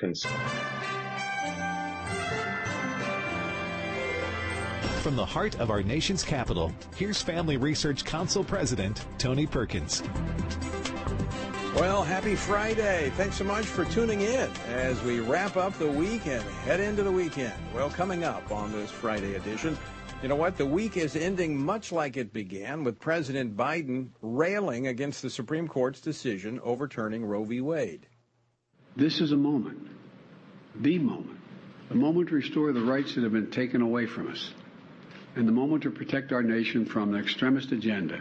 concern. From the heart of our nation's capital, here's Family Research Council President Tony Perkins. Well, happy Friday. Thanks so much for tuning in as we wrap up the week and head into the weekend. Well, coming up on this Friday edition, you know what? The week is ending much like it began with President Biden railing against the Supreme Court's decision overturning Roe v. Wade. This is a moment, the moment, the moment to restore the rights that have been taken away from us, and the moment to protect our nation from an extremist agenda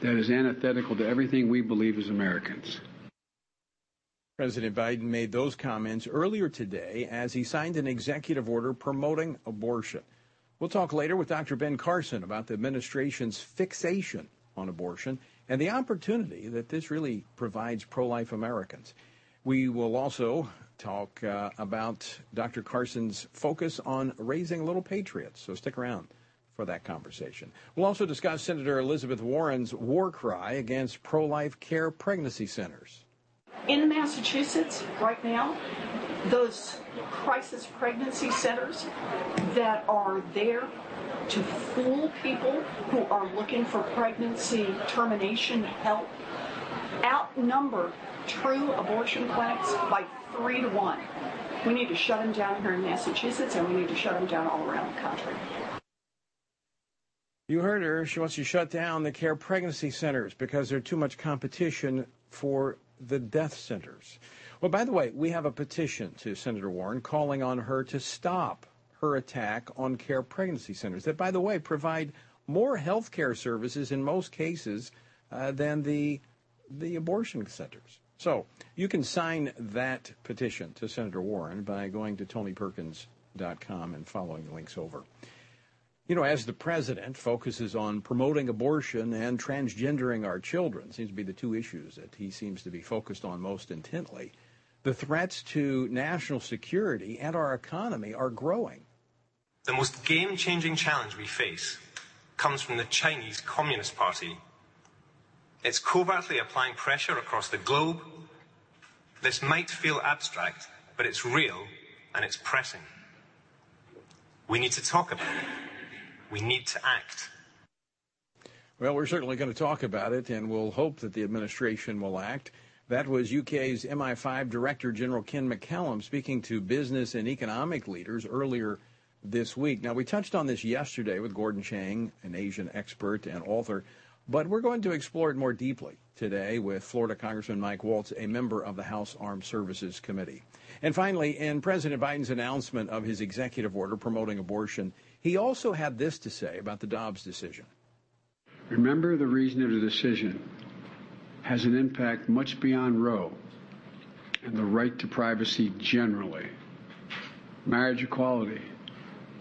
that is antithetical to everything we believe as Americans. President Biden made those comments earlier today as he signed an executive order promoting abortion. We'll talk later with Dr. Ben Carson about the administration's fixation on abortion and the opportunity that this really provides pro life Americans. We will also talk uh, about Dr. Carson's focus on raising little patriots, so stick around for that conversation. We'll also discuss Senator Elizabeth Warren's war cry against pro life care pregnancy centers. In Massachusetts, right now, those crisis pregnancy centers that are there to fool people who are looking for pregnancy termination help outnumber true abortion clinics by three to one. We need to shut them down here in Massachusetts and we need to shut them down all around the country. You heard her. She wants to shut down the care pregnancy centers because there's too much competition for the death centers. Well, by the way, we have a petition to Senator Warren calling on her to stop her attack on care pregnancy centers that, by the way, provide more health care services in most cases uh, than the the abortion centers. So you can sign that petition to Senator Warren by going to tonyperkins.com and following the links over. You know, as the president focuses on promoting abortion and transgendering our children, seems to be the two issues that he seems to be focused on most intently, the threats to national security and our economy are growing. The most game changing challenge we face comes from the Chinese Communist Party. It's covertly applying pressure across the globe. This might feel abstract, but it's real and it's pressing. We need to talk about it. We need to act. Well, we're certainly going to talk about it, and we'll hope that the administration will act. That was UK's MI5 Director General Ken McCallum speaking to business and economic leaders earlier this week. Now, we touched on this yesterday with Gordon Chang, an Asian expert and author, but we're going to explore it more deeply today with Florida Congressman Mike Waltz, a member of the House Armed Services Committee. And finally, in President Biden's announcement of his executive order promoting abortion, he also had this to say about the Dobbs decision. Remember, the reason of the decision has an impact much beyond Roe and the right to privacy generally. Marriage equality,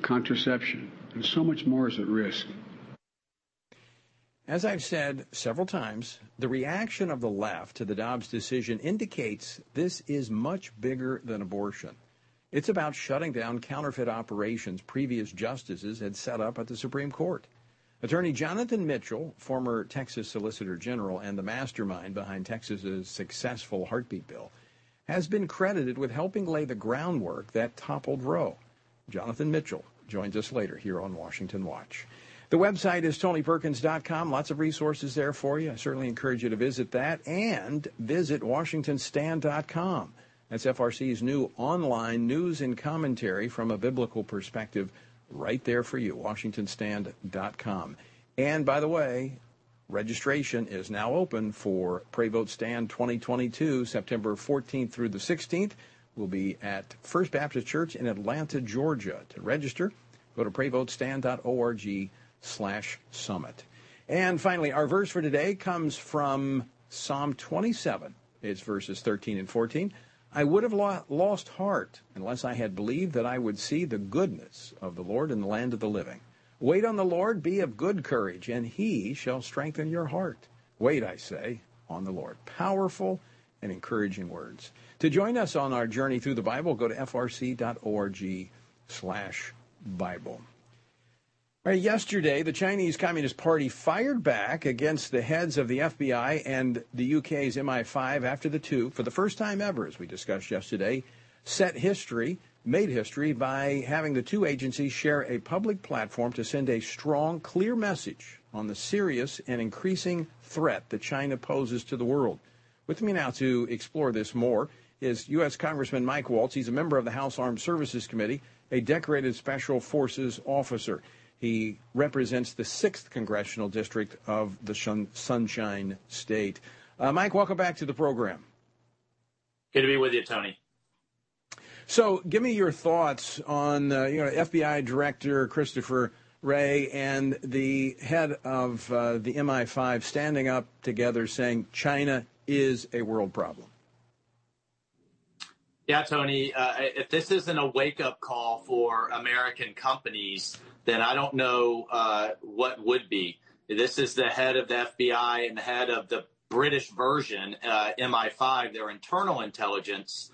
contraception, and so much more is at risk. As I've said several times, the reaction of the left to the Dobbs decision indicates this is much bigger than abortion. It's about shutting down counterfeit operations previous justices had set up at the Supreme Court. Attorney Jonathan Mitchell, former Texas Solicitor General and the mastermind behind Texas's successful heartbeat bill, has been credited with helping lay the groundwork that toppled Roe. Jonathan Mitchell joins us later here on Washington Watch. The website is tonyperkins.com. Lots of resources there for you. I certainly encourage you to visit that and visit washingtonstand.com. That's FRC's new online news and commentary from a biblical perspective right there for you, washingtonstand.com. And by the way, registration is now open for Pray Vote Stand 2022, September 14th through the 16th. We'll be at First Baptist Church in Atlanta, Georgia. To register, go to prayvotestand.org slash summit. And finally, our verse for today comes from Psalm 27. It's verses 13 and 14. I would have lost heart unless I had believed that I would see the goodness of the Lord in the land of the living. Wait on the Lord, be of good courage, and he shall strengthen your heart. Wait, I say, on the Lord. Powerful and encouraging words. To join us on our journey through the Bible, go to frc.org slash Bible. Yesterday, the Chinese Communist Party fired back against the heads of the FBI and the UK's MI5 after the two, for the first time ever, as we discussed yesterday, set history, made history by having the two agencies share a public platform to send a strong, clear message on the serious and increasing threat that China poses to the world. With me now to explore this more is U.S. Congressman Mike Waltz. He's a member of the House Armed Services Committee, a decorated Special Forces officer. He represents the 6th Congressional District of the Sunshine State. Uh, Mike, welcome back to the program. Good to be with you, Tony. So, give me your thoughts on uh, you know FBI Director Christopher Wray and the head of uh, the MI5 standing up together saying China is a world problem. Yeah, Tony, uh, if this isn't a wake up call for American companies, then I don't know uh, what would be. This is the head of the FBI and the head of the British version, uh, MI5, their internal intelligence,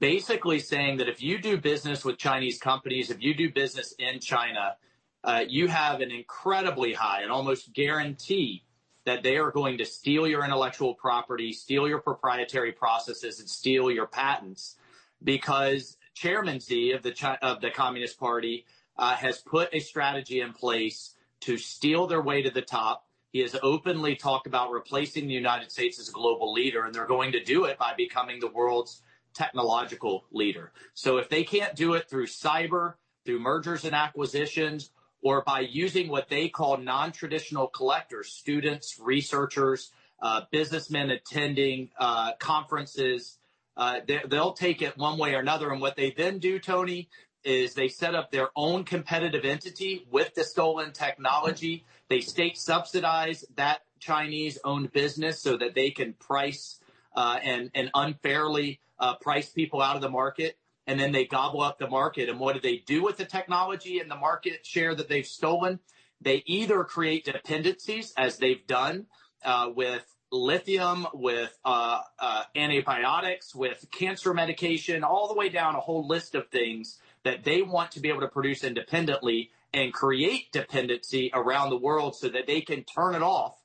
basically saying that if you do business with Chinese companies, if you do business in China, uh, you have an incredibly high and almost guarantee that they are going to steal your intellectual property, steal your proprietary processes, and steal your patents because Chairman of the of the Communist Party has put a strategy in place to steal their way to the top. He has openly talked about replacing the United States as a global leader, and they're going to do it by becoming the world's technological leader. So if they can't do it through cyber, through mergers and acquisitions, or by using what they call non-traditional collectors, students, researchers, uh, businessmen attending uh, conferences. Uh, they, will take it one way or another. And what they then do, Tony, is they set up their own competitive entity with the stolen technology. They state subsidize that Chinese owned business so that they can price uh, and, and unfairly uh, price people out of the market and then they gobble up the market. And what do they do with the technology and the market share that they've stolen? They either create dependencies, as they've done uh, with lithium, with uh, uh, antibiotics, with cancer medication, all the way down a whole list of things that they want to be able to produce independently and create dependency around the world so that they can turn it off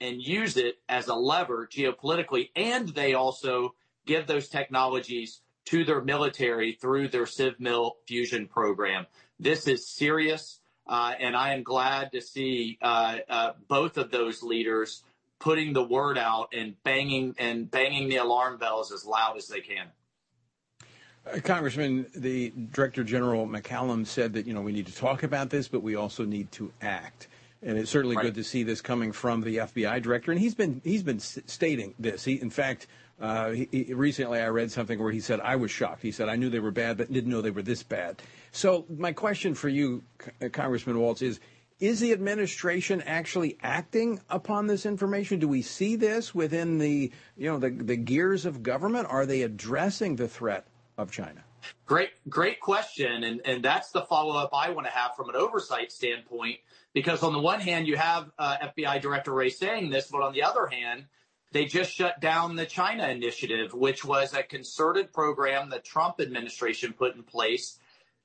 and use it as a lever geopolitically. And they also give those technologies to their military through their CivMil fusion program. This is serious, uh, and I am glad to see uh, uh, both of those leaders putting the word out and banging and banging the alarm bells as loud as they can. Uh, Congressman, the Director General McCallum said that you know we need to talk about this, but we also need to act. And it's certainly right. good to see this coming from the FBI director, and he's been he's been stating this. He, in fact, uh, he, he, recently, I read something where he said, I was shocked. He said, I knew they were bad, but didn't know they were this bad. So, my question for you, C- uh, Congressman Waltz, is Is the administration actually acting upon this information? Do we see this within the, you know, the, the gears of government? Are they addressing the threat of China? Great, great question. And, and that's the follow up I want to have from an oversight standpoint. Because on the one hand, you have uh, FBI Director Wray saying this, but on the other hand, they just shut down the China Initiative, which was a concerted program the Trump administration put in place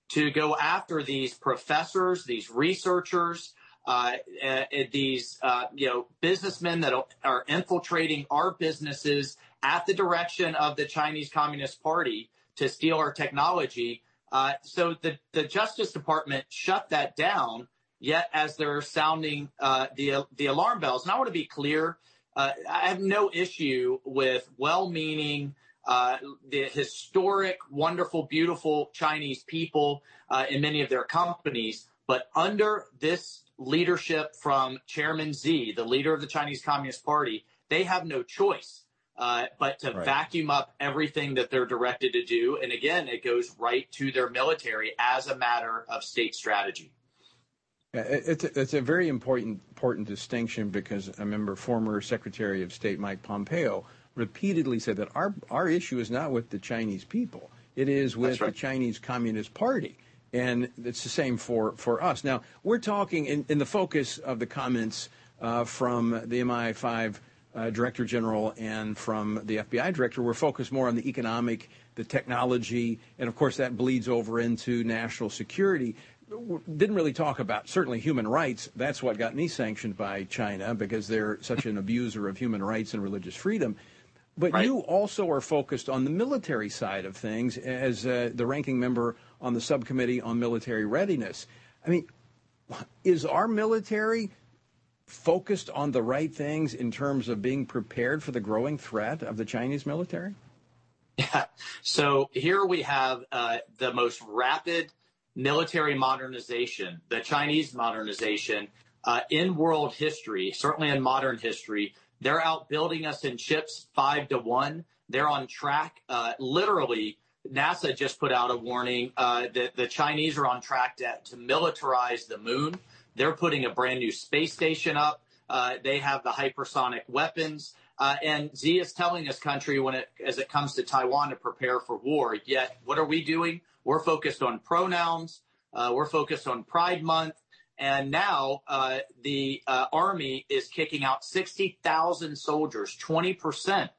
to go after these professors, these researchers, uh, uh, these uh, you know businessmen that are infiltrating our businesses at the direction of the Chinese Communist Party to steal our technology. Uh, so the the Justice Department shut that down. Yet, as they're sounding uh, the the alarm bells, and I want to be clear uh, I have no issue with well-meaning, uh, the historic, wonderful, beautiful Chinese people uh, in many of their companies. But under this leadership from Chairman Xi, the leader of the Chinese Communist Party, they have no choice uh, but to right. vacuum up everything that they're directed to do. And again, it goes right to their military as a matter of state strategy. It's a, it's a very important important distinction because I remember former Secretary of State Mike Pompeo repeatedly said that our our issue is not with the Chinese people; it is with right. the Chinese Communist Party, and it's the same for for us. Now we're talking in, in the focus of the comments uh, from the MI5 uh, Director General and from the FBI Director. We're focused more on the economic, the technology, and of course that bleeds over into national security didn't really talk about certainly human rights. That's what got me sanctioned by China because they're such an abuser of human rights and religious freedom. But right? you also are focused on the military side of things as uh, the ranking member on the subcommittee on military readiness. I mean, is our military focused on the right things in terms of being prepared for the growing threat of the Chinese military? Yeah. So here we have uh, the most rapid military modernization, the Chinese modernization uh, in world history, certainly in modern history. They're outbuilding us in chips five to one. They're on track. Uh, literally, NASA just put out a warning uh, that the Chinese are on track to, to, militarize the moon. They're putting a brand new space station up. Uh, they have the hypersonic weapons. Uh, and Xi is telling this country when it, as it comes to Taiwan to prepare for war. Yet, what are we doing? We're focused on pronouns. Uh, we're focused on Pride Month. And now uh, the uh, Army is kicking out 60,000 soldiers, 20%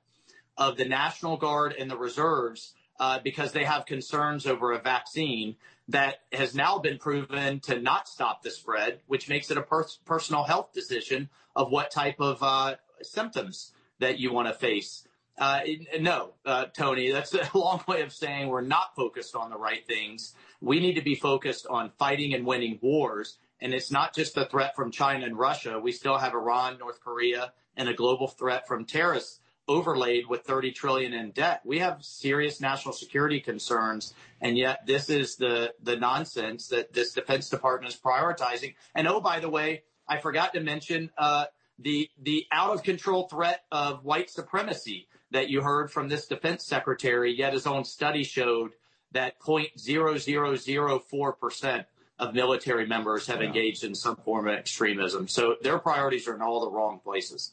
of the National Guard and the reserves, uh, because they have concerns over a vaccine that has now been proven to not stop the spread, which makes it a per- personal health decision of what type of uh, symptoms that you want to face. Uh, no, uh, Tony, that's a long way of saying we're not focused on the right things. We need to be focused on fighting and winning wars. And it's not just the threat from China and Russia. We still have Iran, North Korea, and a global threat from terrorists overlaid with 30 trillion in debt. We have serious national security concerns, and yet this is the the nonsense that this Defense Department is prioritizing. And oh, by the way, I forgot to mention uh, the the out of control threat of white supremacy that you heard from this defense secretary. Yet his own study showed that 0.0004 percent of military members have engaged in some form of extremism. So their priorities are in all the wrong places.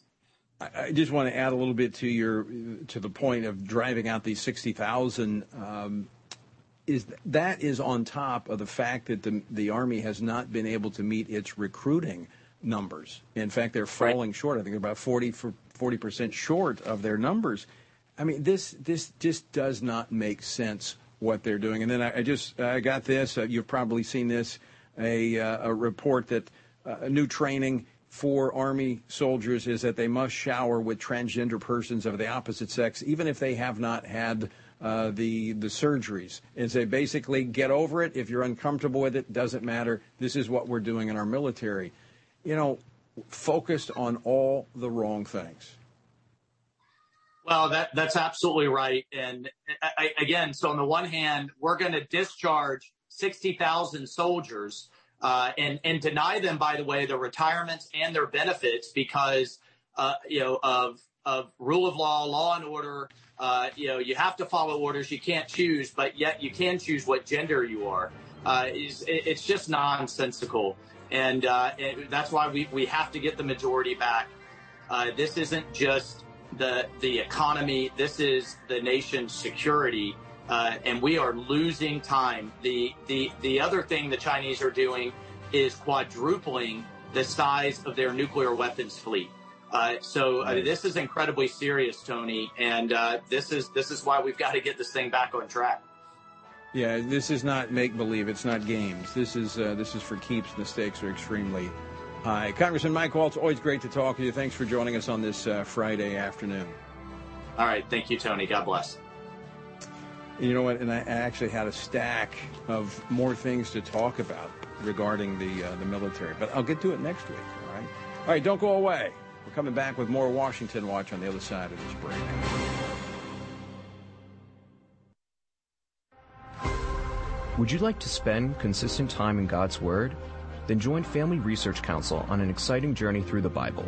I just want to add a little bit to your to the point of driving out these sixty thousand. Um, is that is on top of the fact that the the army has not been able to meet its recruiting numbers. In fact, they're falling right. short. I think they're about 40 40 percent short of their numbers. I mean, this this just does not make sense what they're doing. And then I, I just I got this. Uh, you've probably seen this a uh, a report that uh, new training for Army soldiers is that they must shower with transgender persons of the opposite sex, even if they have not had uh, the the surgeries. And say basically get over it. If you're uncomfortable with it, doesn't matter. This is what we're doing in our military. You know, focused on all the wrong things. Well, that that's absolutely right. And I, again, so on the one hand, we're going to discharge 60,000 soldiers uh, and and deny them, by the way, their retirements and their benefits because uh, you know of of rule of law, law and order. Uh, you know, you have to follow orders. You can't choose, but yet you can choose what gender you are. Uh, is it's just nonsensical, and uh, it, that's why we we have to get the majority back. Uh, this isn't just the the economy. This is the nation's security, uh, and we are losing time. The the the other thing the Chinese are doing is quadrupling the size of their nuclear weapons fleet. Uh, so uh, this is incredibly serious, Tony, and uh, this is this is why we've got to get this thing back on track. Yeah, this is not make believe. It's not games. This is uh, this is for keeps. The stakes are extremely high. Congressman Mike Waltz. Always great to talk to you. Thanks for joining us on this uh, Friday afternoon. All right. Thank you, Tony. God bless. You know what? And I actually had a stack of more things to talk about regarding the uh, the military, but I'll get to it next week. All right. All right. Don't go away. We're coming back with more Washington Watch on the other side of this break. Would you like to spend consistent time in God's Word? Then join Family Research Council on an exciting journey through the Bible.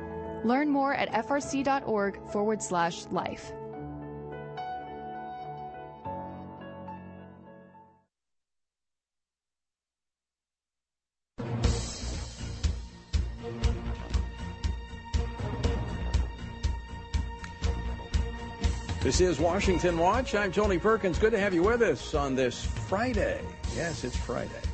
Learn more at frc.org forward slash life. This is Washington Watch. I'm Tony Perkins. Good to have you with us on this Friday. Yes, it's Friday.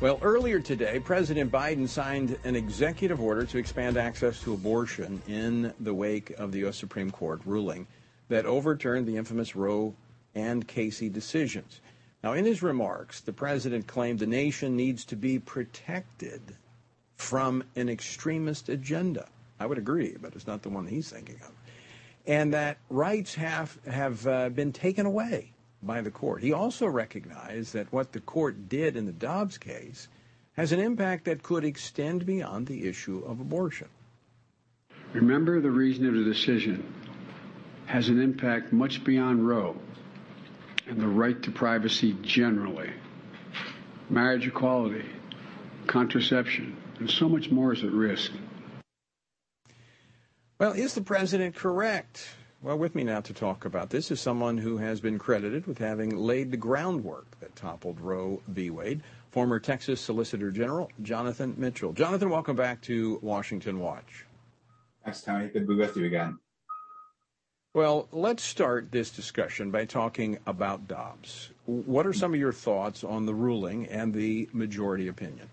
Well, earlier today, President Biden signed an executive order to expand access to abortion in the wake of the U.S. Supreme Court ruling that overturned the infamous Roe and Casey decisions. Now, in his remarks, the president claimed the nation needs to be protected from an extremist agenda. I would agree, but it's not the one he's thinking of. And that rights have, have uh, been taken away by the court. He also recognized that what the court did in the Dobbs case has an impact that could extend beyond the issue of abortion. Remember, the reason of the decision has an impact much beyond Roe and the right to privacy generally. Marriage equality, contraception, and so much more is at risk. Well, is the president correct? Well, with me now to talk about this is someone who has been credited with having laid the groundwork that toppled Roe v. Wade, former Texas Solicitor General Jonathan Mitchell. Jonathan, welcome back to Washington Watch. Thanks, Tony. Good to be with you again. Well, let's start this discussion by talking about Dobbs. What are some of your thoughts on the ruling and the majority opinion?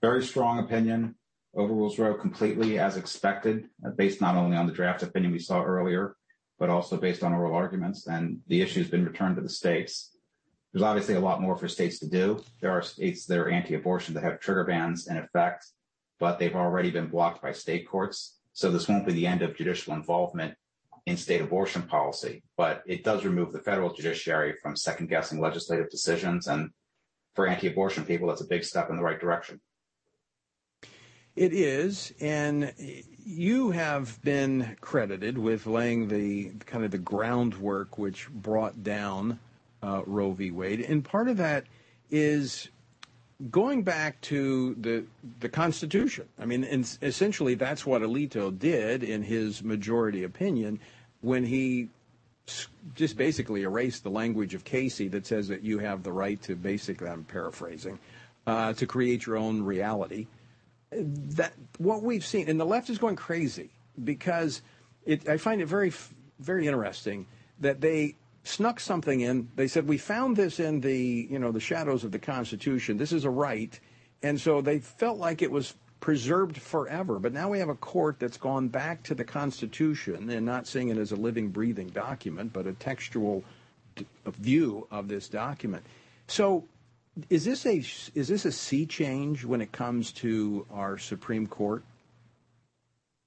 Very strong opinion overrules Roe completely as expected, uh, based not only on the draft opinion we saw earlier, but also based on oral arguments. And the issue has been returned to the states. There's obviously a lot more for states to do. There are states that are anti-abortion that have trigger bans in effect, but they've already been blocked by state courts. So this won't be the end of judicial involvement in state abortion policy, but it does remove the federal judiciary from second guessing legislative decisions. And for anti-abortion people, that's a big step in the right direction. It is, and you have been credited with laying the kind of the groundwork which brought down uh, Roe v. Wade, and part of that is going back to the the Constitution. I mean, essentially, that's what Alito did in his majority opinion when he just basically erased the language of Casey that says that you have the right to basically, I'm paraphrasing, uh, to create your own reality that what we've seen, and the left is going crazy because it, I find it very, very interesting that they snuck something in. They said we found this in the, you know, the shadows of the Constitution. This is a right, and so they felt like it was preserved forever. But now we have a court that's gone back to the Constitution and not seeing it as a living, breathing document, but a textual view of this document. So Is this a is this a sea change when it comes to our Supreme Court?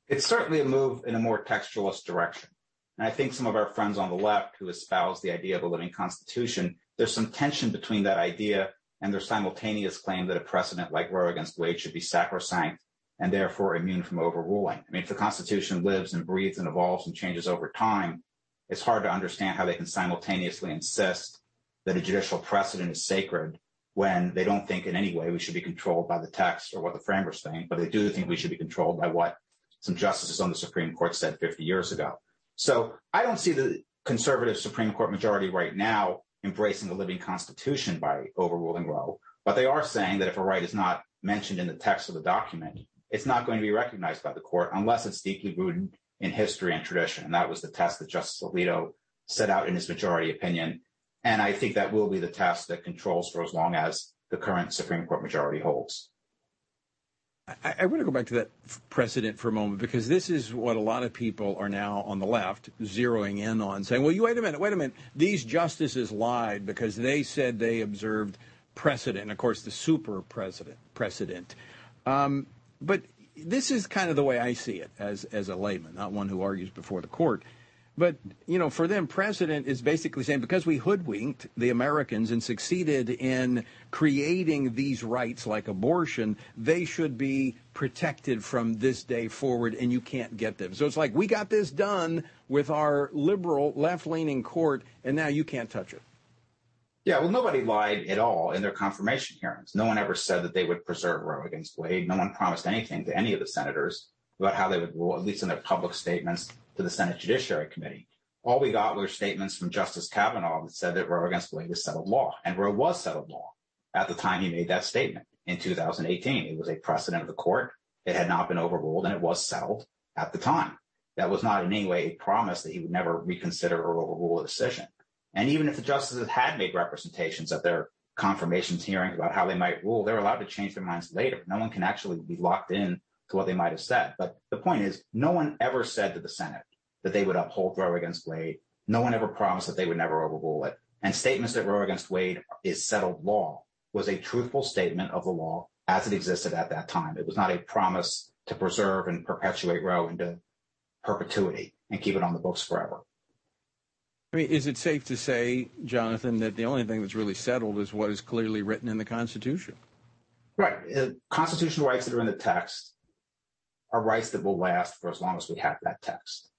It's certainly a move in a more textualist direction. And I think some of our friends on the left who espouse the idea of a living constitution, there's some tension between that idea and their simultaneous claim that a precedent like Roe against Wade should be sacrosanct and therefore immune from overruling. I mean, if the Constitution lives and breathes and evolves and changes over time, it's hard to understand how they can simultaneously insist that a judicial precedent is sacred when they don't think in any way we should be controlled by the text or what the framers think, but they do think we should be controlled by what some justices on the Supreme Court said 50 years ago. So I don't see the conservative Supreme Court majority right now embracing the living constitution by overruling Roe, but they are saying that if a right is not mentioned in the text of the document, it's not going to be recognized by the court unless it's deeply rooted in history and tradition. And that was the test that Justice Alito set out in his majority opinion. And I think that will be the test that controls for as long as the current Supreme Court majority holds. I, I, want to go back to that precedent for a moment because this is what a lot of people are now on the left zeroing in on, saying, well, you wait a minute, wait a minute. These justices lied because they said they observed precedent, of course, the super precedent. precedent. Um, but this is kind of the way I see it as, as a layman, not one who argues before the court. But, you know, for them, precedent is basically saying because we hoodwinked the Americans and succeeded in creating these rights like abortion, they should be protected from this day forward and you can't get them. So it's like we got this done with our liberal left leaning court and now you can't touch it. Yeah, well, nobody lied at all in their confirmation hearings. No one ever said that they would preserve Roe against Wade. No one promised anything to any of the senators about how they would rule, at least in their public statements to the Senate Judiciary Committee. All we got were statements from Justice Kavanaugh that said that Roe against Wade is settled law, and Roe was settled law at the time he made that statement in 2018. It was a precedent of the court. It had not been overruled, and it was settled at the time. That was not in any way a promise that he would never reconsider or overrule a decision. And even if the justices had made representations at their confirmations hearings about how they might rule, they're allowed to change their minds later. No one can actually be locked in to what they might have said. But the point is, no one ever said to the Senate that they would uphold Roe against Wade. No one ever promised that they would never overrule it. And statements that Roe against Wade is settled law was a truthful statement of the law as it existed at that time. It was not a promise to preserve and perpetuate Roe into perpetuity and keep it on the books forever. I mean, is it safe to say, Jonathan, that the only thing that's really settled is what is clearly written in the Constitution? Right. Uh, constitutional rights that are in the text are rights that will last for as long as we have that text.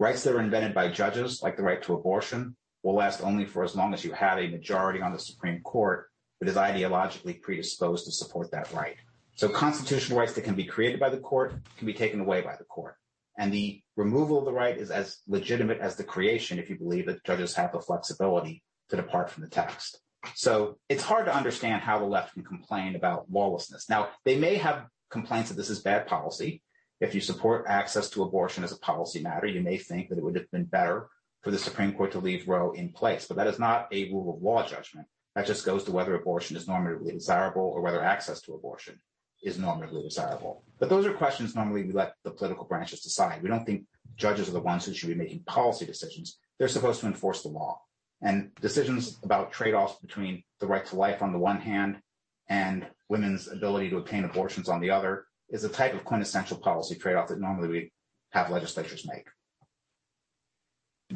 Rights that are invented by judges, like the right to abortion, will last only for as long as you have a majority on the Supreme Court that is ideologically predisposed to support that right. So constitutional rights that can be created by the court can be taken away by the court. And the removal of the right is as legitimate as the creation if you believe that judges have the flexibility to depart from the text. So it's hard to understand how the left can complain about lawlessness. Now, they may have complaints that this is bad policy. If you support access to abortion as a policy matter, you may think that it would have been better for the Supreme Court to leave Roe in place. But that is not a rule of law judgment. That just goes to whether abortion is normatively desirable or whether access to abortion is normatively desirable. But those are questions normally we let the political branches decide. We don't think judges are the ones who should be making policy decisions. They're supposed to enforce the law. And decisions about trade offs between the right to life on the one hand and women's ability to obtain abortions on the other is a type of quintessential policy trade off that normally we have legislatures make.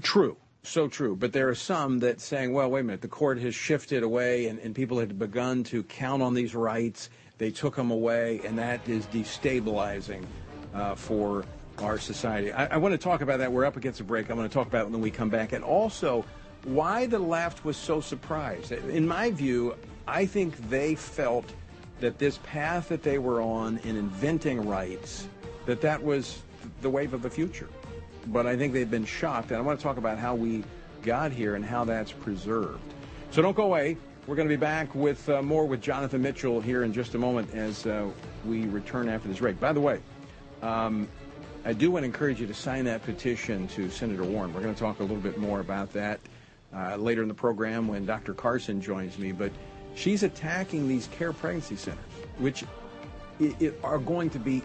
True. So true. But there are some that saying, well, wait a minute, the court has shifted away and, and people had begun to count on these rights. They took them away, and that is destabilizing uh, for our society. I, I want to talk about that. We're up against a break. I'm going to talk about it when we come back. And also, why the left was so surprised. In my view, I think they felt that this path that they were on in inventing rights, that that was the wave of the future. But I think they've been shocked, and I want to talk about how we got here and how that's preserved. So don't go away. We're going to be back with uh, more with Jonathan Mitchell here in just a moment as uh, we return after this break. By the way, um, I do want to encourage you to sign that petition to Senator Warren. We're going to talk a little bit more about that uh, later in the program when Dr. Carson joins me. But she's attacking these care pregnancy centers, which it, it are going to be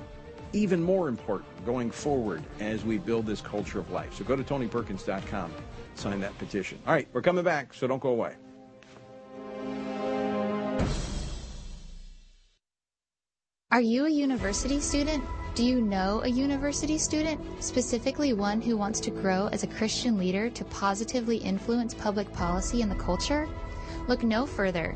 even more important going forward as we build this culture of life. So go to TonyPerkins.com, sign that petition. All right, we're coming back, so don't go away. Are you a university student? Do you know a university student, specifically one who wants to grow as a Christian leader to positively influence public policy and the culture? Look no further.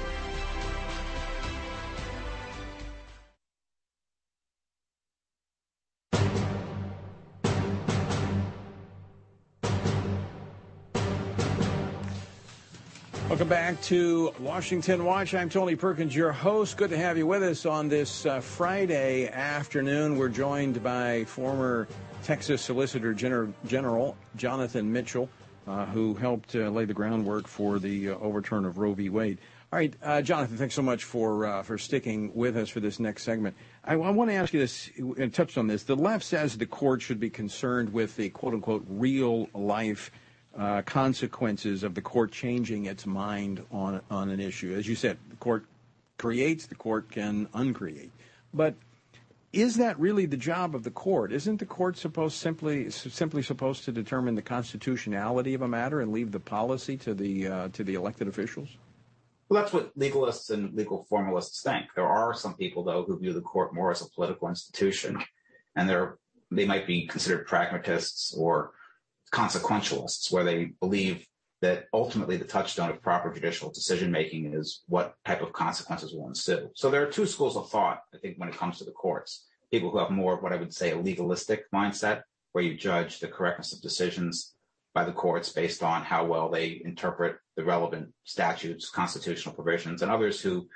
Welcome back to Washington Watch. I'm Tony Perkins, your host. Good to have you with us on this uh, Friday afternoon. We're joined by former Texas Solicitor General, General Jonathan Mitchell, uh, who helped uh, lay the groundwork for the uh, overturn of Roe v. Wade. All right, uh, Jonathan, thanks so much for uh, for sticking with us for this next segment. I, I want to ask you this, and touched on this. The left says the court should be concerned with the quote unquote real life consequences of the court changing its mind on on an issue. As you said, the court creates, the court can uncreate. But is that really the job of the court? Isn't the court supposed simply simply supposed to determine the constitutionality of a matter and leave the policy to the uh, to the elected officials? Well, that's what legalists and legal formalists think. There are some people, though, who view the court more as a political institution, and they're they might be considered pragmatists or consequentialists, where they believe that ultimately the touchstone of proper judicial decision making is what type of consequences will ensue. So there are two schools of thought, I think, when it comes to the courts. People who have more of what I would say a legalistic mindset, where you judge the correctness of decisions by the courts based on how well they interpret the relevant statutes, constitutional provisions, and others who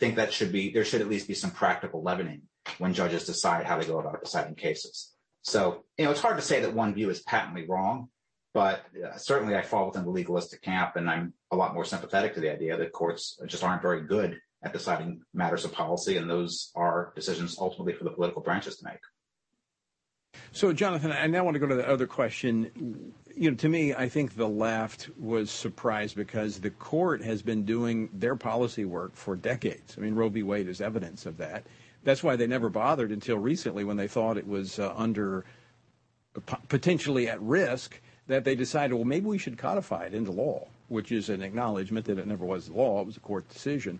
think that should be there should at least be some practical leavening when judges decide how they go about deciding cases. So, you know, it's hard to say that one view is patently wrong, but uh, certainly I fall within the legalistic camp, and I'm a lot more sympathetic to the idea that courts just aren't very good at deciding matters of policy, and those are decisions ultimately for the political branches to make. So, Jonathan, I now want to go to the other question. You know, to me, I think the left was surprised because the court has been doing their policy work for decades. I mean, Roe v. Wade is evidence of that. That's why they never bothered until recently when they thought it was uh, under potentially at risk that they decided, well, maybe we should codify it into law, which is an acknowledgement that it never was law. It was a court decision.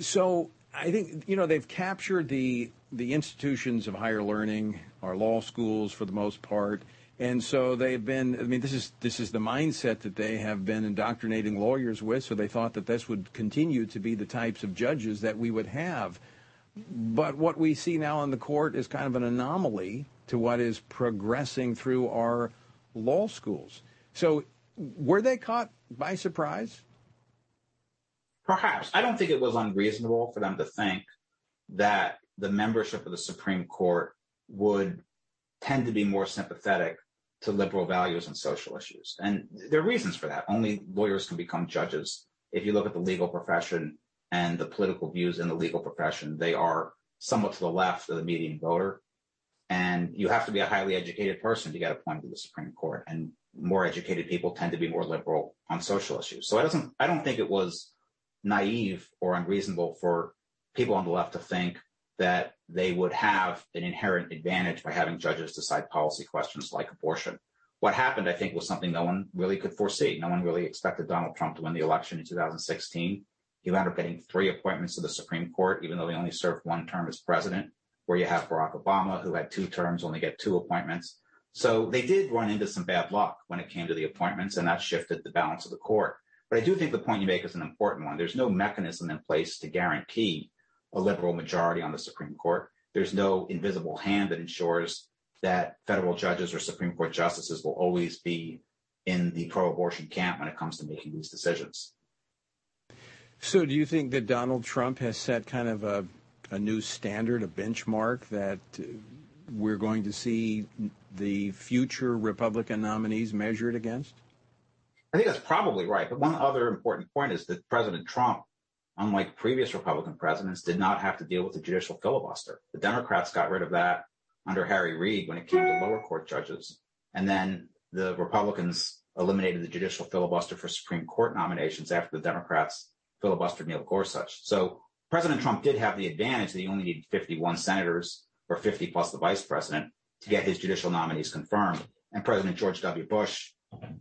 So I think, you know, they've captured the, the institutions of higher learning, our law schools for the most part. And so they've been, I mean, this is, this is the mindset that they have been indoctrinating lawyers with. So they thought that this would continue to be the types of judges that we would have but what we see now in the court is kind of an anomaly to what is progressing through our law schools. So, were they caught by surprise? Perhaps. I don't think it was unreasonable for them to think that the membership of the Supreme Court would tend to be more sympathetic to liberal values and social issues. And there are reasons for that. Only lawyers can become judges. If you look at the legal profession, and the political views in the legal profession, they are somewhat to the left of the median voter. And you have to be a highly educated person to get appointed to the Supreme Court. And more educated people tend to be more liberal on social issues. So I doesn't I don't think it was naive or unreasonable for people on the left to think that they would have an inherent advantage by having judges decide policy questions like abortion. What happened, I think, was something no one really could foresee. No one really expected Donald Trump to win the election in 2016. He wound up getting three appointments to the Supreme Court, even though he only served one term as president, where you have Barack Obama, who had two terms, only get two appointments. So they did run into some bad luck when it came to the appointments, and that shifted the balance of the court. But I do think the point you make is an important one. There's no mechanism in place to guarantee a liberal majority on the Supreme Court. There's no invisible hand that ensures that federal judges or Supreme Court justices will always be in the pro abortion camp when it comes to making these decisions. So, do you think that Donald Trump has set kind of a, a new standard, a benchmark that uh, we're going to see the future Republican nominees measured against? I think that's probably right. But one other important point is that President Trump unlike previous Republican presidents, did not have to deal with the judicial filibuster. The Democrats got rid of that under Harry Reid when it came to lower court judges. And then the Republicans eliminated the judicial filibuster for Supreme Court nominations after the Democrats filibustered Neil Gorsuch. So President Trump did have the advantage that he only needed 51 senators or 50 plus the vice president to get his judicial nominees confirmed. And President George W. Bush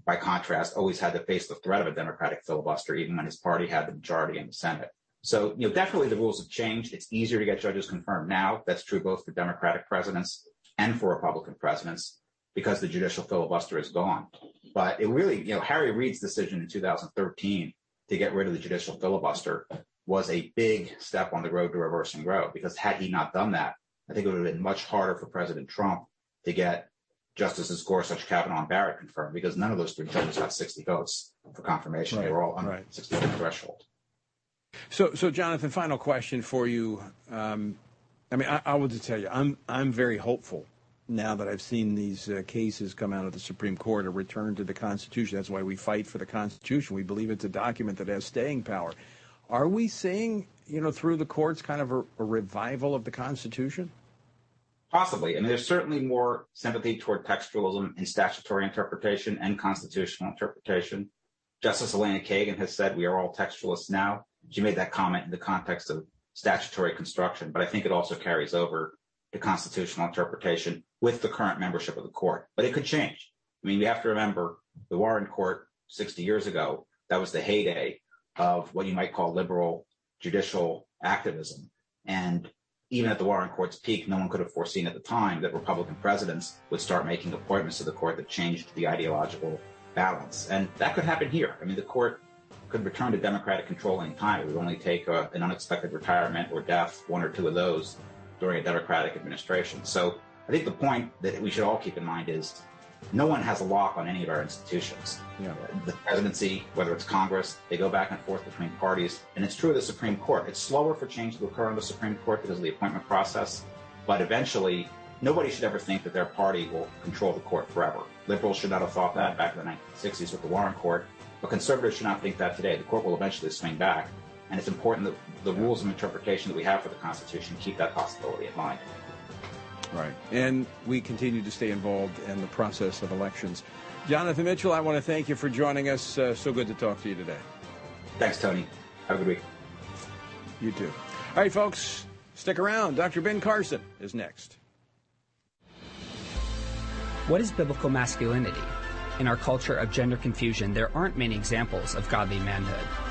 by contrast, always had to face the threat of a Democratic filibuster, even when his party had the majority in the Senate. So, you know, definitely the rules have changed. It's easier to get judges confirmed now. That's true both for Democratic presidents and for Republican presidents because the judicial filibuster is gone. But it really, you know, Harry Reid's decision in 2013 to get rid of the judicial filibuster was a big step on the road to reversing Roe because had he not done that, I think it would have been much harder for President Trump to get Justices Gorsuch, Kavanaugh, and Barrett confirmed because none of those three judges got 60 votes for confirmation. Right. They were all under right. 60 vote threshold. So, so Jonathan, final question for you. Um, I mean, I, I will just tell you, I'm I'm very hopeful now that I've seen these uh, cases come out of the Supreme Court, a return to the Constitution. That's why we fight for the Constitution. We believe it's a document that has staying power. Are we seeing, you know, through the courts, kind of a, a revival of the Constitution? Possibly. I mean, there's certainly more sympathy toward textualism in statutory interpretation and constitutional interpretation. Justice Elena Kagan has said we are all textualists now. She made that comment in the context of statutory construction, but I think it also carries over to constitutional interpretation with the current membership of the court. But it could change. I mean, we have to remember the Warren Court 60 years ago, that was the heyday of what you might call liberal judicial activism. And even at the Warren Court's peak, no one could have foreseen at the time that Republican presidents would start making appointments to the court that changed the ideological balance. And that could happen here. I mean, the court could return to Democratic control any time. It would only take a, an unexpected retirement or death, one or two of those, during a Democratic administration. So I think the point that we should all keep in mind is no one has a lock on any of our institutions. The presidency, whether it's Congress, they go back and forth between parties. And it's true of the Supreme Court. It's slower for change to occur on the Supreme Court because of the appointment process. But eventually, nobody should ever think that their party will control the court forever. Liberals should not have thought that back in the 1960s with the Warren Court. But conservatives should not think that today. The court will eventually swing back. And it's important that the rules of interpretation that we have for the Constitution keep that possibility in mind. Right. And we continue to stay involved in the process of elections. Jonathan Mitchell, I want to thank you for joining us. Uh, so good to talk to you today. Thanks, Tony. Have a good week. You too. All right, folks, stick around. Dr. Ben Carson is next. What is biblical masculinity? In our culture of gender confusion, there aren't many examples of godly manhood.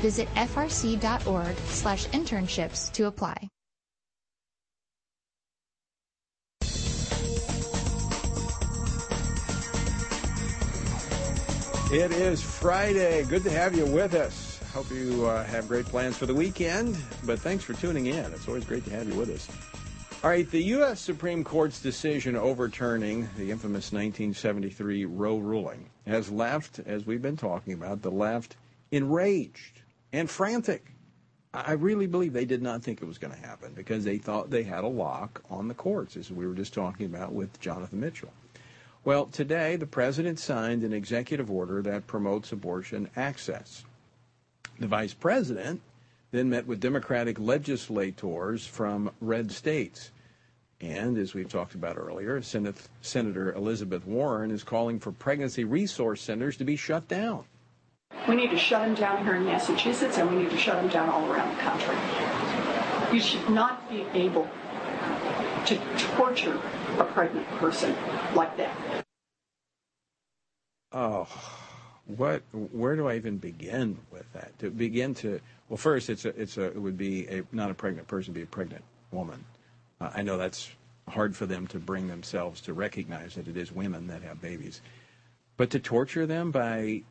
Visit frc.org slash internships to apply. It is Friday. Good to have you with us. Hope you uh, have great plans for the weekend, but thanks for tuning in. It's always great to have you with us. All right, the U.S. Supreme Court's decision overturning the infamous 1973 Roe ruling has left, as we've been talking about, the left enraged and frantic. I really believe they did not think it was going to happen because they thought they had a lock on the courts, as we were just talking about with Jonathan Mitchell. Well, today the president signed an executive order that promotes abortion access. The vice president then met with Democratic legislators from red states. And as we've talked about earlier, Senator Elizabeth Warren is calling for pregnancy resource centers to be shut down. We need to shut them down here in Massachusetts and we need to shut them down all around the country. You should not be able to torture a pregnant person like that. Oh, what? Where do I even begin with that? To begin to well, first, it's a, it's a, it would be a not a pregnant person, be a pregnant woman. Uh, I know that's hard for them to bring themselves to recognize that it is women that have babies, but to torture them by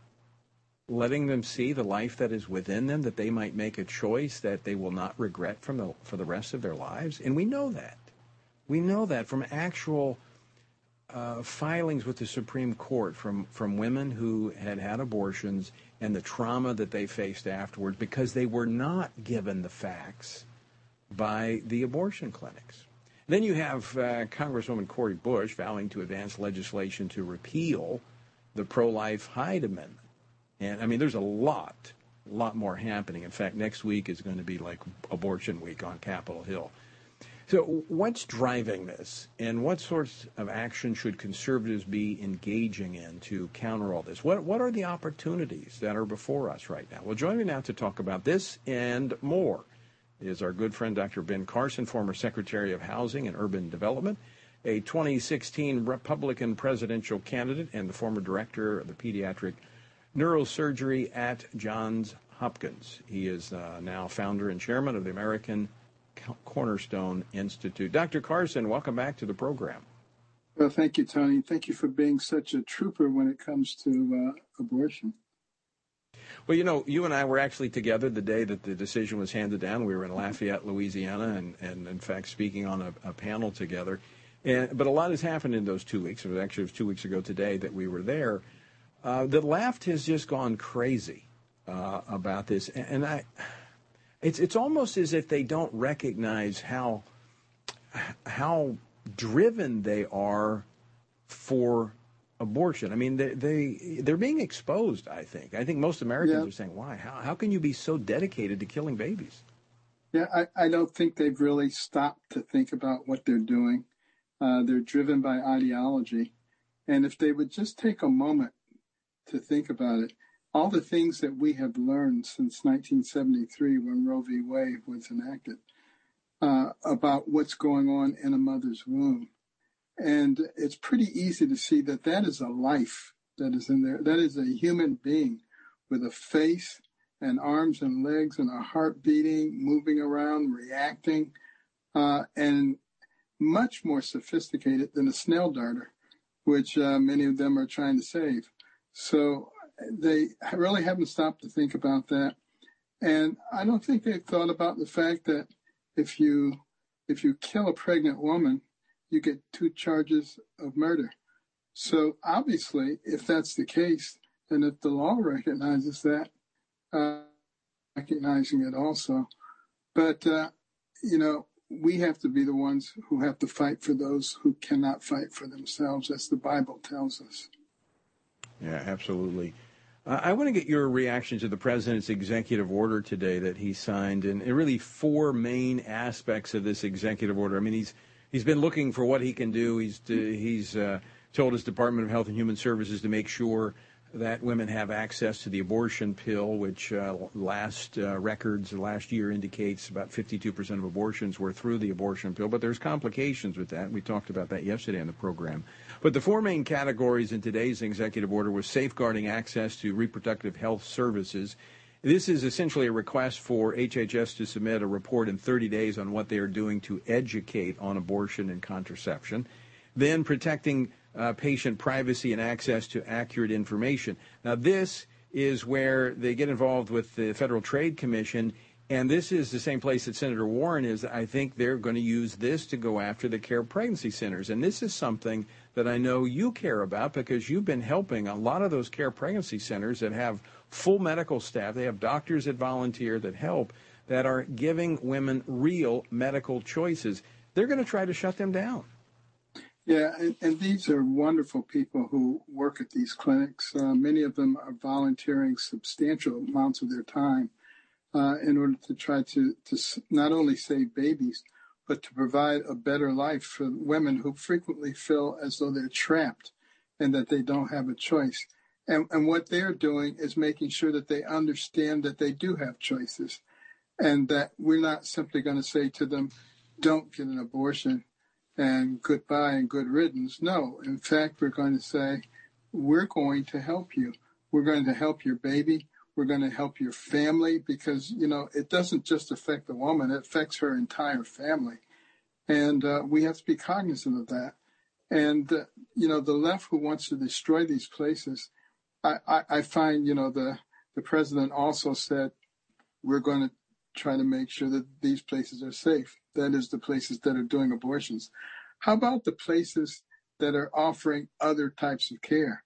letting them see the life that is within them, that they might make a choice that they will not regret from the, for the rest of their lives. And we know that. We know that from actual uh, filings with the Supreme Court from, from women who had had abortions and the trauma that they faced afterwards because they were not given the facts by the abortion clinics. Then you have uh, Congresswoman Cori Bush vowing to advance legislation to repeal the pro life Hyde Amendment. And I mean, there's a lot, a lot more happening. In fact, next week is going to be like abortion week on Capitol Hill. So, what's driving this, and what sorts of action should conservatives be engaging in to counter all this? What What are the opportunities that are before us right now? Well, join me now to talk about this and more is our good friend Dr. Ben Carson, former Secretary of Housing and Urban Development, a 2016 Republican presidential candidate, and the former director of the pediatric neurosurgery at Johns Hopkins. He is uh, now founder and chairman of the American Cornerstone Institute. Dr. Carson, welcome back to the program. Well, thank you, Tony. Thank you for being such a trooper when it comes to uh, abortion. Well, you know, you and I were actually together the day that the decision was handed down. We were in Lafayette, Louisiana, and, and in fact, speaking on a, a panel together. And, but a lot has happened in those two weeks. It was actually it was two weeks ago today that we were there. Uh, the left has just gone crazy uh, about this, and, and I, it's it's almost as if they don't recognize how how driven they are for abortion. I mean, they, they they're being exposed. I think. I think most Americans yeah. are saying, "Why? How how can you be so dedicated to killing babies?" Yeah, I, I don't think they've really stopped to think about what they're doing. Uh, they're driven by ideology, and if they would just take a moment to think about it, all the things that we have learned since 1973, when Roe v. Wade was enacted, uh, about what's going on in a mother's womb and it's pretty easy to see that that is a life that is in there. That is a human being with a face and arms and legs and a heart beating, moving around, reacting, uh, and much more sophisticated than a snail darter, which uh, many of them are trying to save. So they really haven't stopped to think about that. And I don't think they've thought about the fact that if you if you kill a pregnant woman, you get two charges of murder. So obviously, if that's the case, and if the law recognizes that, uh, recognizing it also, but uh, you know, we have to be the ones who have to fight for those who cannot fight for themselves, as the Bible tells us. Yeah, absolutely. Uh, I want to get your reaction to the president's executive order today that he signed, and really four main aspects of this executive order. I mean, he's he's been looking for what he can do. He's he's uh, told his Department of Health and Human Services to make sure that women have access to the abortion pill, which uh, last uh, records last year indicates about 52% of abortions were through the abortion pill. But there's complications with that. We talked about that yesterday on the program. But the four main categories in today's executive order was safeguarding access to reproductive health services this is essentially a request for HHS to submit a report in 30 days on what they are doing to educate on abortion and contraception. Then protecting uh, patient privacy and access to accurate information. Now, this is where they get involved with the Federal Trade Commission, and this is the same place that Senator Warren is. I think they're going to use this to go after the care pregnancy centers. And this is something that I know you care about because you've been helping a lot of those care pregnancy centers that have full medical staff. They have doctors that volunteer that help that are giving women real medical choices. They're going to try to shut them down. Yeah, and, and these are wonderful people who work at these clinics. Uh, many of them are volunteering substantial amounts of their time uh, in order to try to, to not only save babies, but to provide a better life for women who frequently feel as though they're trapped and that they don't have a choice. And, and what they're doing is making sure that they understand that they do have choices and that we're not simply going to say to them, don't get an abortion and goodbye and good riddance. No, in fact, we're going to say, we're going to help you. We're going to help your baby. We're going to help your family because, you know, it doesn't just affect the woman, it affects her entire family. And uh, we have to be cognizant of that. And, uh, you know, the left who wants to destroy these places I, I, find, you know, the, the president also said, we're going to try to make sure that these places are safe. That is the places that are doing abortions. How about the places that are offering other types of care?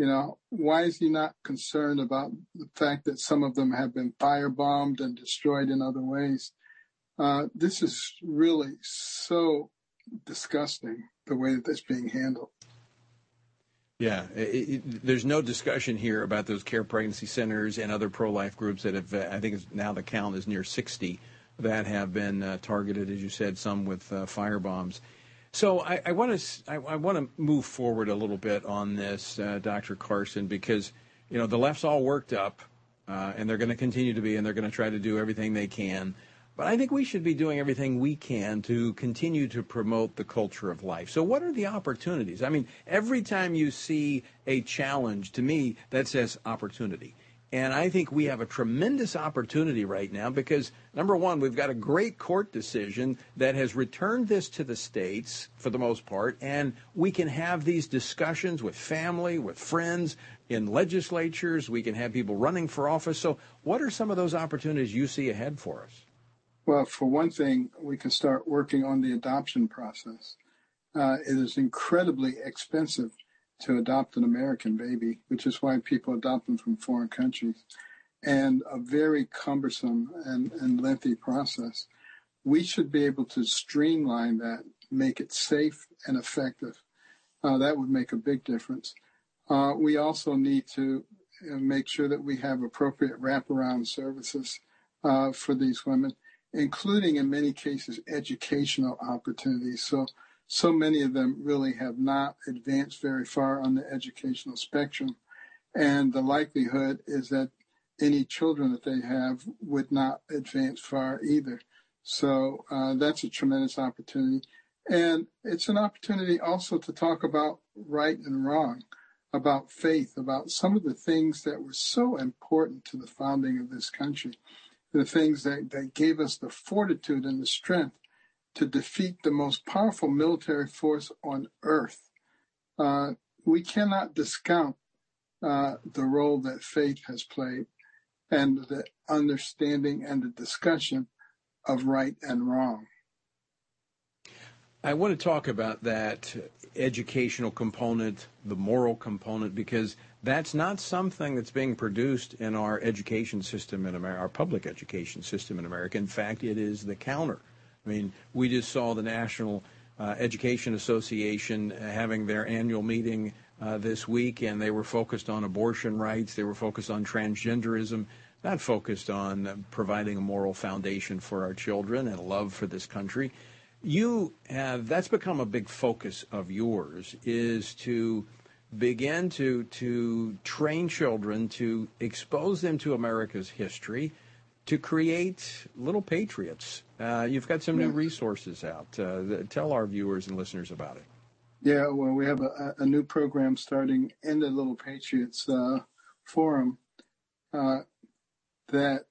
You know, why is he not concerned about the fact that some of them have been firebombed and destroyed in other ways? Uh, this is really so disgusting the way that that's being handled. Yeah, it, it, there's no discussion here about those care pregnancy centers and other pro-life groups that have. I think now the count is near 60 that have been uh, targeted, as you said, some with uh, fire bombs. So I want to I, want to move forward a little bit on this, uh, Dr. Carson, because you know the left's all worked up, uh, and they're going to continue to be, and they're going to try to do everything they can but I think we should be doing everything we can to continue to promote the culture of life. So, what are the opportunities? I mean, every time you see a challenge, to me, that says opportunity. And I think we have a tremendous opportunity right now because, number one, we've got a great court decision that has returned this to the states for the most part, and we can have these discussions with family, with friends, in legislatures. We can have people running for office. So, what are some of those opportunities you see ahead for us? Well, for one thing, we can start working on the adoption process. Uh, it is incredibly expensive to adopt an American baby, which is why people adopt them from foreign countries, and a very cumbersome and, and lengthy process. we should be able to streamline that, make it safe and effective. Uh, that would make a big difference. Uh, we also need to uh, make sure that we have appropriate wraparound services uh, for these women, including in many cases educational opportunities. So, so many of them really have not advanced very far on the educational spectrum. And the likelihood is that any children that they have would not advance far either. So uh, that's a tremendous opportunity. And it's an opportunity also to talk about right and wrong, about faith, about some of the things that were so important to the founding of this country, the things that, that gave us the fortitude and the strength to defeat the most powerful military force on earth. Uh, we cannot discount uh, the role that faith has played and the understanding and the discussion of right and wrong. I want to talk about that educational component, the moral component, because that's not something that's being produced in our education system in America, our public education system in America. In fact, it is the counter. I mean, we just saw the National uh, Education Association having their annual meeting uh, this week, and they were focused on abortion rights, they were focused on transgenderism, not focused on providing a moral foundation for our children and a love for this country. You have that's become a big focus of yours is to begin to to train children to expose them to America's history, to create little patriots. Uh, you've got some new resources out. Uh, tell our viewers and listeners about it. Yeah, well, we have a, a new program starting in the Little Patriots uh, Forum uh, that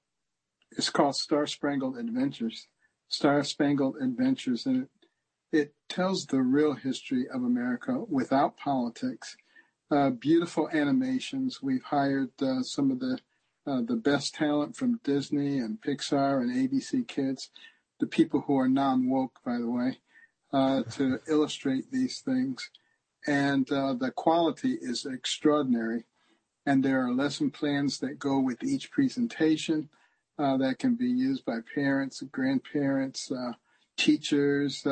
is called Star Spangled Adventures. Star Spangled Adventures, and it, it tells the real history of America without politics. Uh, beautiful animations. We've hired uh, some of the uh, the best talent from Disney and Pixar and ABC Kids, the people who are non woke, by the way, uh, to illustrate these things. And uh, the quality is extraordinary. And there are lesson plans that go with each presentation uh, that can be used by parents, grandparents, uh, teachers,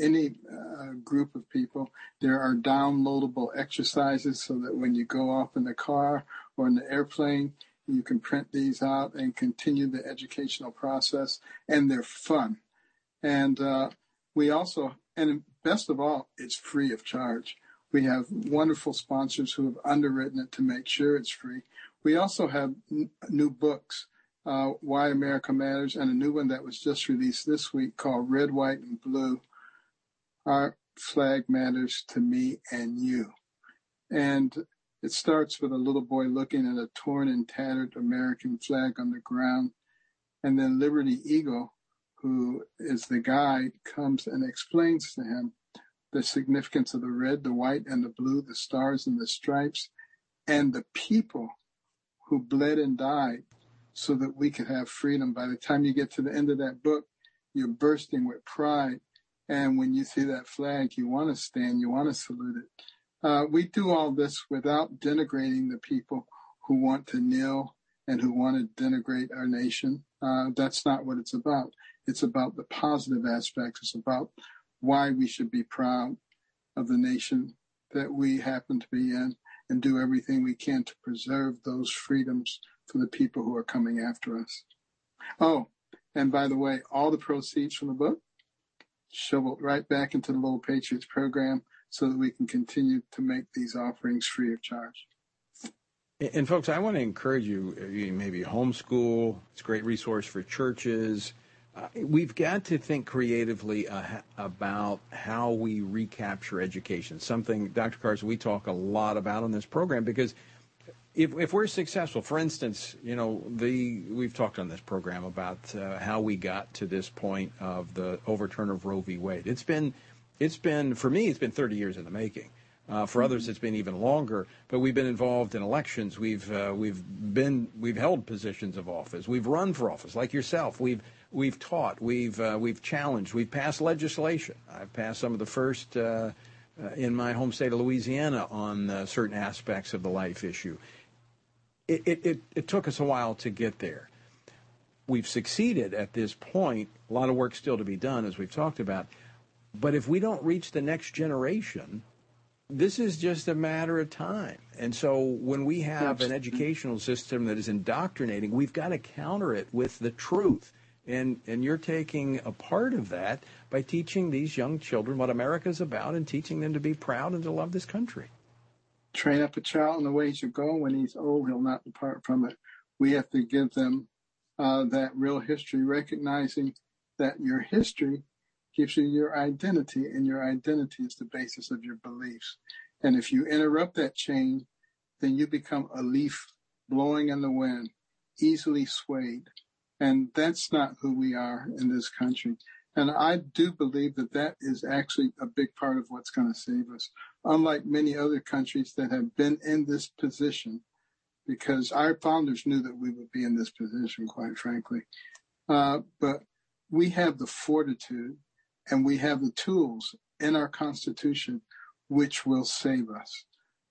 any group of people. There are downloadable exercises so that when you go off in the car or in the airplane, you can print these out and continue the educational process. And they're fun. And uh, we also, and best of all, it's free of charge. We have wonderful sponsors who have underwritten it to make sure it's free. We also have n- new books, uh, Why America Matters, and a new one that was just released this week called Red, White, and Blue. Our flag matters to me and you. And it starts with a little boy looking at a torn and tattered American flag on the ground. And then Liberty Eagle who is the guide, comes and explains to him the significance of the red, the white, and the blue, the stars and the stripes, and the people who bled and died so that we could have freedom. By the time you get to the end of that book, you're bursting with pride. And when you see that flag, you want to stand, you want to salute it. Uh, we do all this without denigrating the people who want to kneel and who want to denigrate our nation. Uh, that's not what it's about. It's about the positive aspects. It's about why we should be proud of the nation that we happen to be in and do everything we can to preserve those freedoms for the people who are coming after us. Oh, and by the way, all the proceeds from the book shoveled right back into the Little Patriots program so that we can continue to make these offerings free of charge. And folks, I want to encourage you, maybe homeschool. It's a great resource for churches. Uh, we've got to think creatively uh, about how we recapture education. Something, Dr. Carson, we talk a lot about on this program because if, if we're successful, for instance, you know, the we've talked on this program about uh, how we got to this point of the overturn of Roe v. Wade. It's been, it's been for me, it's been 30 years in the making. Uh, for others, it's been even longer. But we've been involved in elections. We've uh, we've been we've held positions of office. We've run for office, like yourself. We've we've taught, we've uh, we've challenged, we've passed legislation. I've passed some of the first uh, uh, in my home state of Louisiana on uh, certain aspects of the life issue. It, it, it, it took us a while to get there. we've succeeded at this point. A lot of work still to be done, as we've talked about. But if we don't reach the next generation, this is just a matter of time. And so when we have an educational system that is indoctrinating, we've got to counter it with the truth. And and you're taking a part of that by teaching these young children what America's about and teaching them to be proud and to love this country. Train up a child in the way he should go. When he's old, he'll not depart from it. We have to give them uh, that real history, recognizing that your history gives you your identity, and your identity is the basis of your beliefs. And if you interrupt that chain, then you become a leaf blowing in the wind, easily swayed. And that's not who we are in this country. And I do believe that that is actually a big part of what's going to save us. Unlike many other countries that have been in this position, because our founders knew that we would be in this position, quite frankly. Uh, but we have the fortitude and we have the tools in our Constitution which will save us,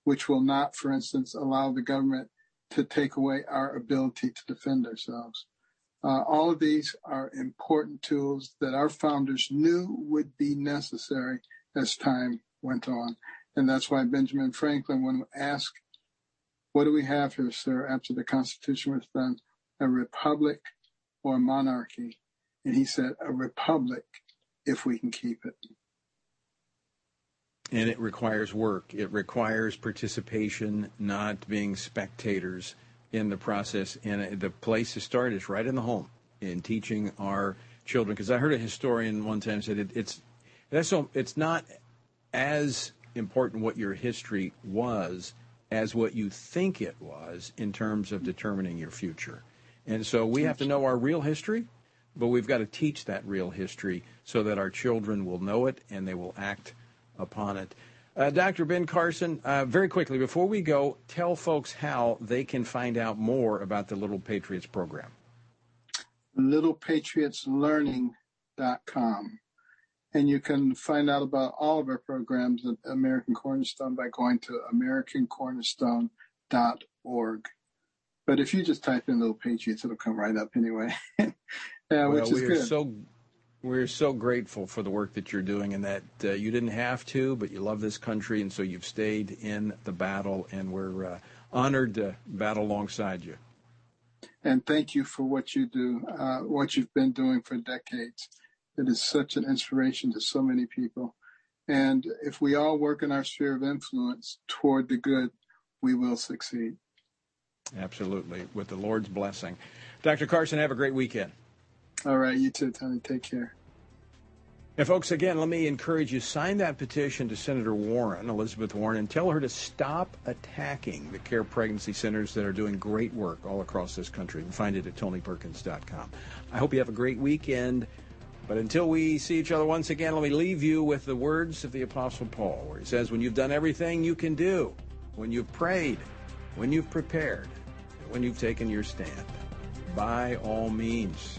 which will not, for instance, allow the government to take away our ability to defend ourselves. Uh, all of these are important tools that our founders knew would be necessary as time went on. And that's why Benjamin Franklin, when asked, What do we have here, sir, after the Constitution was done? A republic or a monarchy? And he said, A republic if we can keep it. And it requires work. It requires participation, not being spectators in the process. And uh, the place to start is right in the home in teaching our children. Because I heard a historian one time said it, it's that's so it's not as important what your history was as what you think it was in terms of determining your future. And so we have to know our real history, but we've got to teach that real history so that our children will know it and they will act upon it. Uh, Dr. Ben Carson, uh, very quickly, before we go, tell folks how they can find out more about the Little Patriots program. LittlePatriotsLearning.com. And you can find out about all of our programs at American Cornerstone by going to AmericanCornerstone.org. But if you just type in Little Patriots, it'll come right up anyway. yeah, well, which is we are good. so we're so grateful for the work that you're doing and that uh, you didn't have to, but you love this country, and so you've stayed in the battle, and we're uh, honored to battle alongside you. And thank you for what you do, uh, what you've been doing for decades. It is such an inspiration to so many people. And if we all work in our sphere of influence toward the good, we will succeed. Absolutely, with the Lord's blessing. Dr. Carson, have a great weekend. All right, you too, Tony. Take care. And folks, again, let me encourage you sign that petition to Senator Warren, Elizabeth Warren, and tell her to stop attacking the care pregnancy centers that are doing great work all across this country. You can find it at tonyperkins.com. I hope you have a great weekend. But until we see each other once again, let me leave you with the words of the Apostle Paul, where he says, When you've done everything you can do, when you've prayed, when you've prepared, when you've taken your stand, by all means,